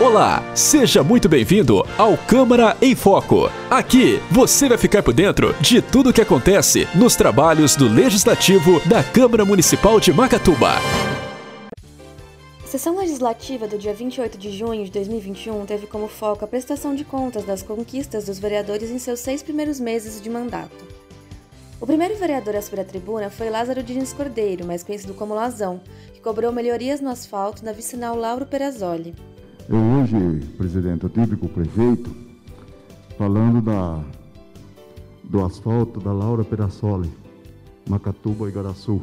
Olá, seja muito bem-vindo ao Câmara em Foco. Aqui você vai ficar por dentro de tudo o que acontece nos trabalhos do Legislativo da Câmara Municipal de Macatuba. A sessão legislativa do dia 28 de junho de 2021 teve como foco a prestação de contas das conquistas dos vereadores em seus seis primeiros meses de mandato. O primeiro vereador a subir à tribuna foi Lázaro Diniz Cordeiro, mais conhecido como Lazão, que cobrou melhorias no asfalto na vicinal Lauro Perazzoli. Eu hoje, presidente, eu tive com o prefeito falando da, do asfalto da Laura Perazzoli, Macatuba e Garaçu.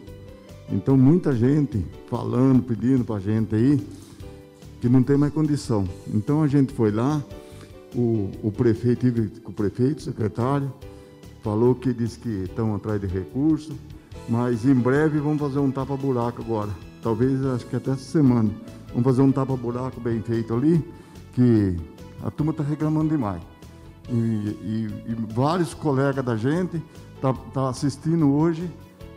Então, muita gente falando, pedindo para a gente aí, que não tem mais condição. Então, a gente foi lá, o, o prefeito, tive com o prefeito, secretário, falou que disse que estão atrás de recursos, mas em breve vamos fazer um tapa-buraco agora. Talvez, acho que até essa semana. Vamos fazer um tapa-buraco bem feito ali, que a turma está reclamando demais. E, e, e, vários colegas da gente estão tá, tá assistindo hoje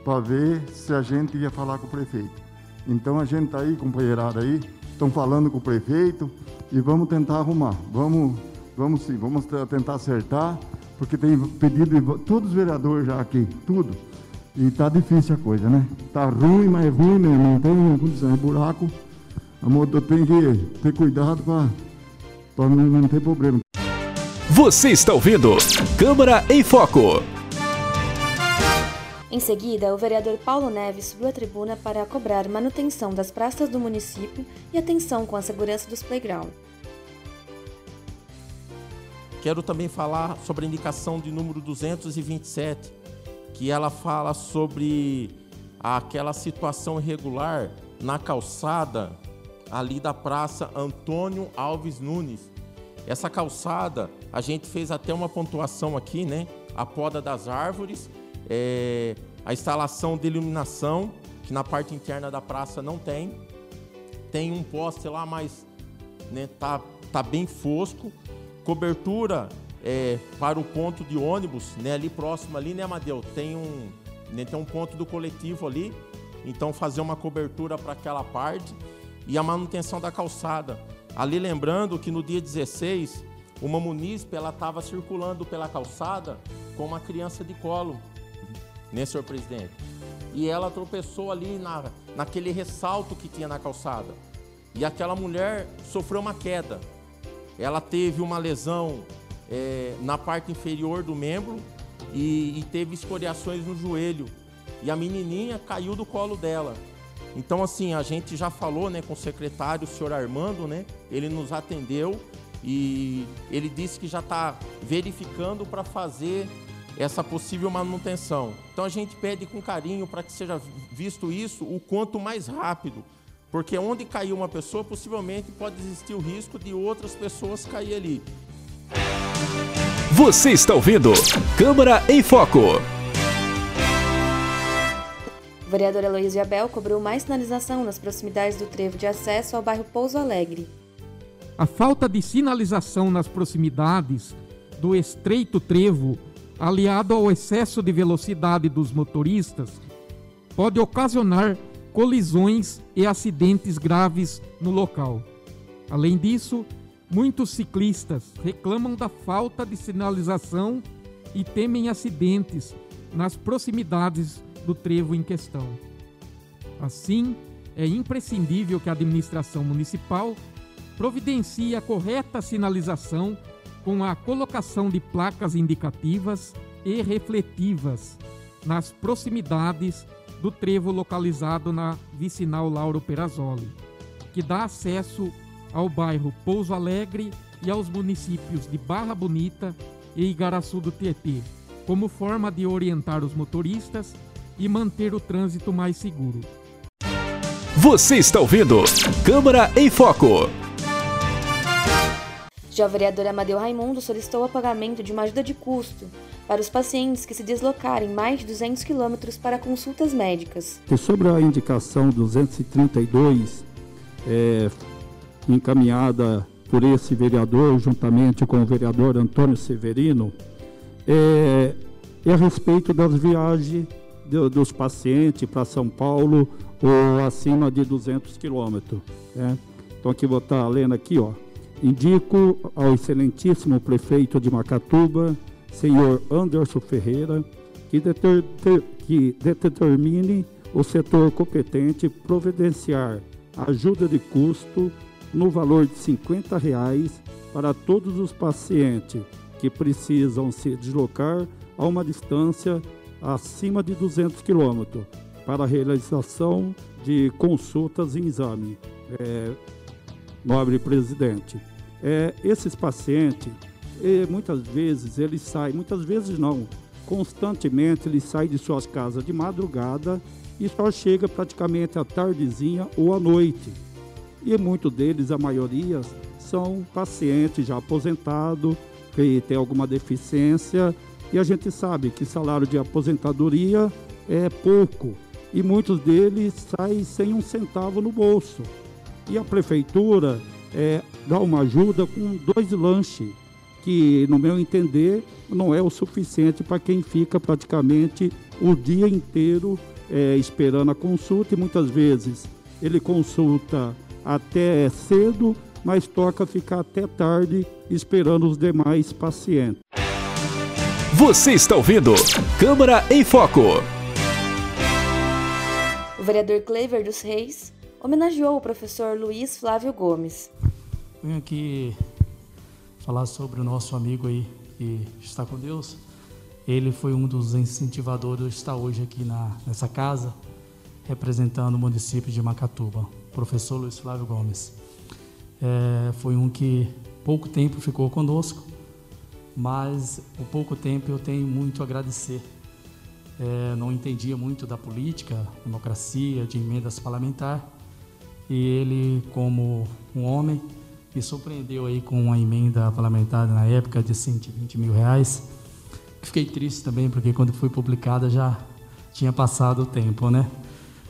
para ver se a gente ia falar com o prefeito. Então a gente está aí, companheirada aí, estão falando com o prefeito e vamos tentar arrumar. Vamos, vamos sim, vamos tentar acertar porque tem pedido de todos os vereadores já aqui, tudo. E tá difícil a coisa, né? Tá ruim, mas é ruim mesmo, não tem condição, é buraco. A moto tem que ter cuidado para não, não ter problema. Você está ouvindo Câmara em Foco. Em seguida, o vereador Paulo Neves subiu à tribuna para cobrar manutenção das praças do município e atenção com a segurança dos playgrounds. Quero também falar sobre a indicação de número 227, que ela fala sobre aquela situação irregular na calçada ali da Praça Antônio Alves Nunes. Essa calçada, a gente fez até uma pontuação aqui, né? A poda das árvores, é, a instalação de iluminação, que na parte interna da praça não tem. Tem um poste lá, mas né, tá, tá bem fosco cobertura é, para o ponto de ônibus, né, ali próximo ali, né, Amadeu? Tem um, né, tem um ponto do coletivo ali, então fazer uma cobertura para aquela parte e a manutenção da calçada. Ali lembrando que no dia 16, uma munícipe ela estava circulando pela calçada com uma criança de colo, né, senhor presidente? E ela tropeçou ali na, naquele ressalto que tinha na calçada. E aquela mulher sofreu uma queda. Ela teve uma lesão é, na parte inferior do membro e, e teve escoriações no joelho. E a menininha caiu do colo dela. Então, assim, a gente já falou né, com o secretário, o senhor Armando, né? Ele nos atendeu e ele disse que já está verificando para fazer essa possível manutenção. Então, a gente pede com carinho para que seja visto isso o quanto mais rápido, porque onde caiu uma pessoa, possivelmente pode existir o risco de outras pessoas cair ali. Você está ouvindo Câmara em Foco. Vereador Aloysio Abel cobrou mais sinalização nas proximidades do trevo de acesso ao bairro Pouso Alegre. A falta de sinalização nas proximidades do estreito trevo, aliado ao excesso de velocidade dos motoristas, pode ocasionar colisões e acidentes graves no local. Além disso, muitos ciclistas reclamam da falta de sinalização e temem acidentes nas proximidades do trevo em questão. Assim, é imprescindível que a administração municipal providencie a correta sinalização com a colocação de placas indicativas e refletivas nas proximidades do trevo localizado na vicinal Lauro Perazzoli, que dá acesso ao bairro Pouso Alegre e aos municípios de Barra Bonita e Igaraçu do Tietê, como forma de orientar os motoristas e manter o trânsito mais seguro. Você está ouvindo Câmara em Foco. Já o vereador Amadeu Raimundo solicitou o pagamento de uma ajuda de custo para os pacientes que se deslocarem mais de 200 quilômetros para consultas médicas. E sobre a indicação 232, é, encaminhada por esse vereador, juntamente com o vereador Antônio Severino, é, é a respeito das viagens dos pacientes para São Paulo ou acima de 200 quilômetros. Né? Então aqui vou estar lendo aqui, ó. indico ao excelentíssimo prefeito de Macatuba, senhor Anderson Ferreira, que, deter, ter, que determine o setor competente providenciar ajuda de custo no valor de 50 reais para todos os pacientes que precisam se deslocar a uma distância acima de 200 quilômetros para a realização de consultas e exame. É, nobre presidente, é, esses pacientes, é, muitas vezes eles saem, muitas vezes não, constantemente eles saem de suas casas de madrugada e só chega praticamente à tardezinha ou à noite. E muitos deles, a maioria, são pacientes já aposentados, que têm alguma deficiência, e a gente sabe que salário de aposentadoria é pouco, e muitos deles saem sem um centavo no bolso. E a prefeitura é, dá uma ajuda com dois lanches, que, no meu entender, não é o suficiente para quem fica praticamente o dia inteiro é, esperando a consulta e muitas vezes ele consulta até cedo, mas toca ficar até tarde esperando os demais pacientes. Você está ouvindo Câmara em Foco. O vereador Clever dos Reis homenageou o professor Luiz Flávio Gomes. Venho aqui falar sobre o nosso amigo aí que está com Deus, ele foi um dos incentivadores de estar hoje aqui na, nessa casa, representando o município de Macatuba, professor Luiz Flávio Gomes. É, foi um que pouco tempo ficou conosco, mas o pouco tempo eu tenho muito a agradecer. É, não entendia muito da política, democracia, de emendas parlamentares, e ele, como um homem, me surpreendeu aí com uma emenda parlamentar na época de 120 mil reais Fiquei triste também, porque quando foi publicada já tinha passado o tempo, né?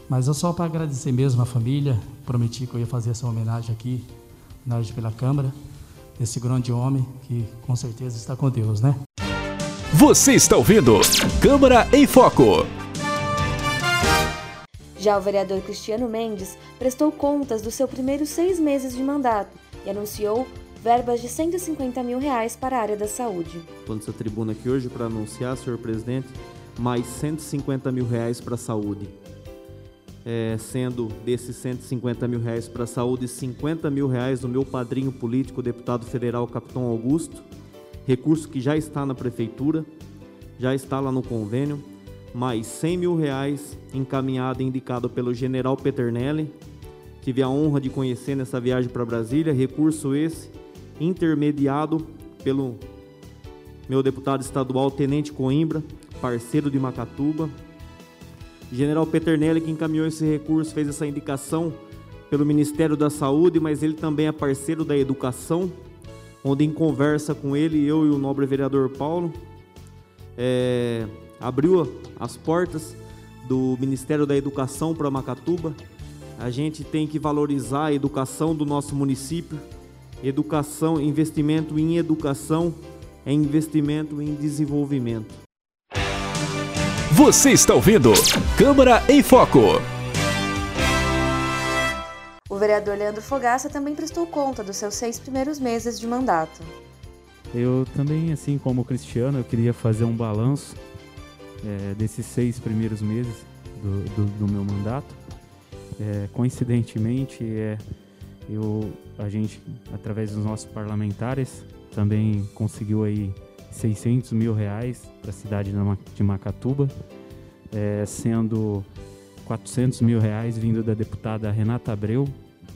Mas é só para agradecer mesmo a família, prometi que eu ia fazer essa homenagem aqui, homenagem pela Câmara, desse grande homem que com certeza está com Deus, né? Você está ouvindo Câmara em Foco. Já o vereador Cristiano Mendes prestou contas dos seus primeiros seis meses de mandato e anunciou verbas de 150 mil reais para a área da saúde. Estou nessa tribuna aqui hoje para anunciar, senhor presidente, mais 150 mil reais para a saúde. É, sendo desses 150 mil reais para a saúde, 50 mil reais do meu padrinho político, deputado federal Capitão Augusto, recurso que já está na prefeitura, já está lá no convênio, mais 100 mil reais encaminhado e indicado pelo general Peternelli, tive a honra de conhecer nessa viagem para Brasília, recurso esse intermediado pelo meu deputado estadual Tenente Coimbra, parceiro de Macatuba. General Peternelli que encaminhou esse recurso, fez essa indicação pelo Ministério da Saúde, mas ele também é parceiro da Educação, onde em conversa com ele, eu e o nobre vereador Paulo, é, abriu as portas do Ministério da Educação para Macatuba. A gente tem que valorizar a educação do nosso município, Educação, investimento em educação é investimento em desenvolvimento. Você está ouvindo Câmara em Foco. O vereador Leandro Fogaça também prestou conta dos seus seis primeiros meses de mandato. Eu também, assim como o Cristiano, eu queria fazer um balanço é, desses seis primeiros meses do, do, do meu mandato. É, coincidentemente, é, eu, a gente, através dos nossos parlamentares, também conseguiu aí 600 mil reais para a cidade de Macatuba, é, sendo 400 mil reais vindo da deputada Renata Abreu,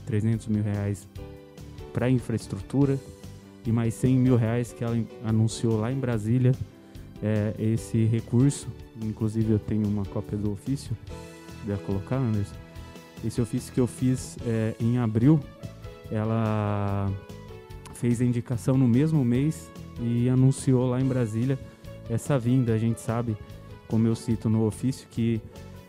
300 mil reais para infraestrutura e mais 100 mil reais que ela anunciou lá em Brasília é, esse recurso. Inclusive eu tenho uma cópia do ofício, se puder colocar, Anderson esse ofício que eu fiz é, em abril, ela fez a indicação no mesmo mês e anunciou lá em Brasília essa vinda. A gente sabe, como eu cito no ofício, que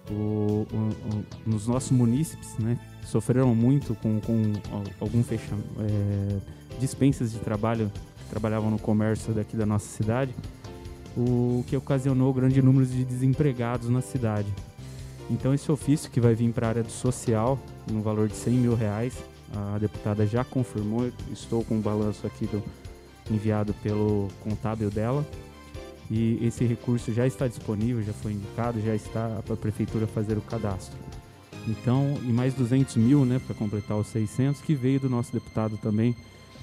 o, o, o, nos nossos munícipes, né, sofreram muito com, com algum fechamento, é, dispensas de trabalho que trabalhavam no comércio daqui da nossa cidade, o que ocasionou grande número de desempregados na cidade. Então esse ofício que vai vir para a área do social, no valor de 100 mil reais, a deputada já confirmou, estou com o balanço aqui do, enviado pelo contábil dela. E esse recurso já está disponível, já foi indicado, já está para a prefeitura fazer o cadastro. Então, e mais 200 mil, né, para completar os 600, que veio do nosso deputado também,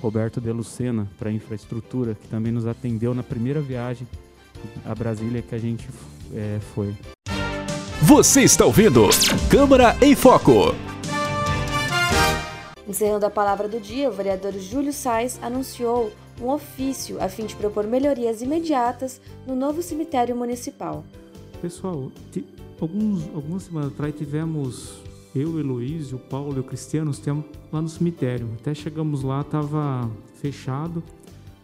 Roberto De Lucena, para infraestrutura, que também nos atendeu na primeira viagem a Brasília que a gente é, foi. Você está ouvindo Câmara em Foco. Encerrando a palavra do dia, o vereador Júlio Sais anunciou um ofício a fim de propor melhorias imediatas no novo cemitério municipal. Pessoal, alguns, algumas semanas atrás tivemos eu, o o Paulo e o Cristiano lá no cemitério. Até chegamos lá, estava fechado,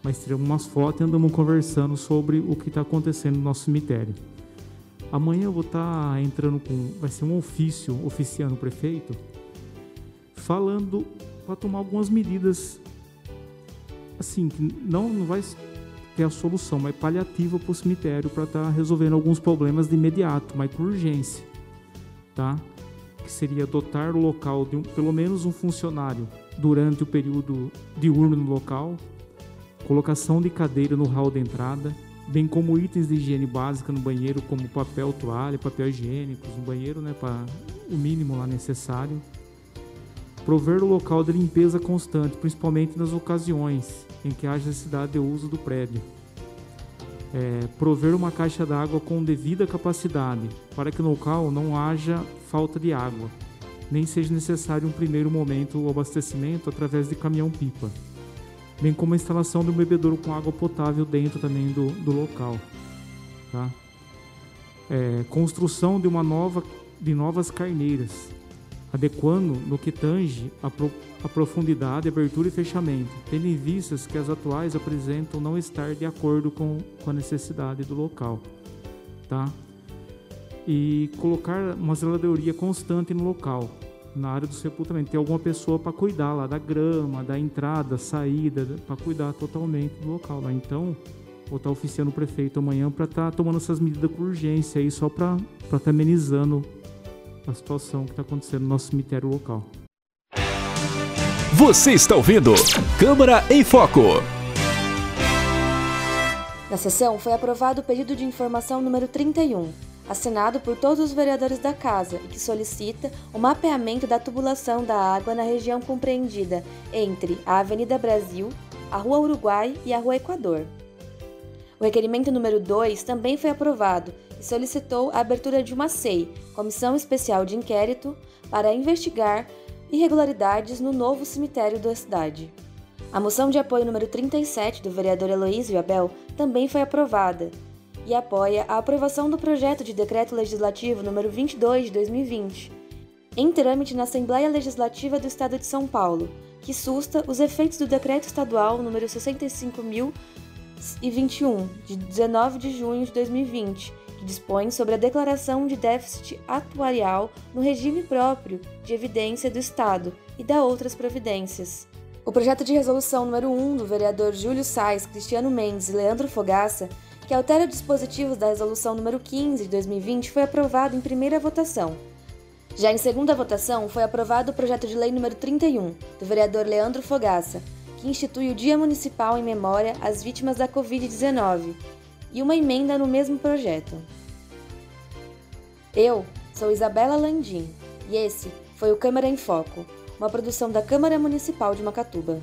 mas tiramos umas fotos e andamos conversando sobre o que está acontecendo no nosso cemitério. Amanhã eu vou estar tá entrando com. Vai ser um ofício oficiando o prefeito, falando para tomar algumas medidas. Assim, não, não vai ter a solução, mas paliativa para o cemitério para estar tá resolvendo alguns problemas de imediato, mas com urgência. Tá? Que seria dotar o local de um, pelo menos um funcionário durante o período diurno no local, colocação de cadeira no hall de entrada, bem como itens de higiene básica no banheiro, como papel, toalha, papel higiênico no banheiro, né, para o mínimo lá necessário. Prover o local de limpeza constante, principalmente nas ocasiões em que haja necessidade de uso do prédio. É, prover uma caixa d'água com devida capacidade, para que no local não haja falta de água, nem seja necessário um primeiro momento o abastecimento através de caminhão-pipa bem como a instalação de um bebedouro com água potável dentro também do, do local. Tá? É, construção de uma nova de novas carneiras, adequando no que tange a, pro, a profundidade, abertura e fechamento, tendo em vistas que as atuais apresentam não estar de acordo com, com a necessidade do local. Tá? E colocar uma zeladoria constante no local, na área do sepultamento. Tem alguma pessoa para cuidar lá da grama, da entrada, saída, para cuidar totalmente do local lá. Então, vou estar oficiando o prefeito amanhã para estar tá tomando essas medidas com urgência aí, só para estar tá amenizando a situação que está acontecendo no nosso cemitério local. Você está ouvindo Câmara em Foco. Na sessão foi aprovado o pedido de informação número 31 assinado por todos os vereadores da Casa e que solicita o mapeamento da tubulação da água na região compreendida entre a Avenida Brasil, a Rua Uruguai e a Rua Equador. O requerimento número 2 também foi aprovado e solicitou a abertura de uma SEI, Comissão Especial de Inquérito, para investigar irregularidades no novo cemitério da cidade. A moção de apoio número 37 do vereador Heloísio Abel também foi aprovada e apoia a aprovação do projeto de decreto legislativo número 22 de 2020, em trâmite na Assembleia Legislativa do Estado de São Paulo, que susta os efeitos do decreto estadual número 65.021 de 19 de junho de 2020, que dispõe sobre a declaração de déficit atuarial no regime próprio de evidência do Estado e da outras providências. O projeto de resolução número 1 do vereador Júlio Sais, Cristiano Mendes e Leandro Fogaça que altera dispositivos da Resolução número 15 de 2020, foi aprovado em primeira votação. Já em segunda votação, foi aprovado o projeto de lei número 31, do vereador Leandro Fogaça, que institui o Dia Municipal em memória às vítimas da Covid-19, e uma emenda no mesmo projeto. Eu sou Isabela Landim, e esse foi o Câmara em Foco, uma produção da Câmara Municipal de Macatuba.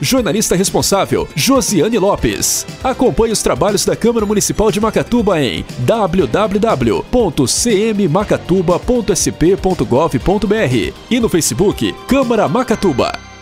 Jornalista responsável, Josiane Lopes. Acompanhe os trabalhos da Câmara Municipal de Macatuba em www.cmmacatuba.sp.gov.br e no Facebook Câmara Macatuba.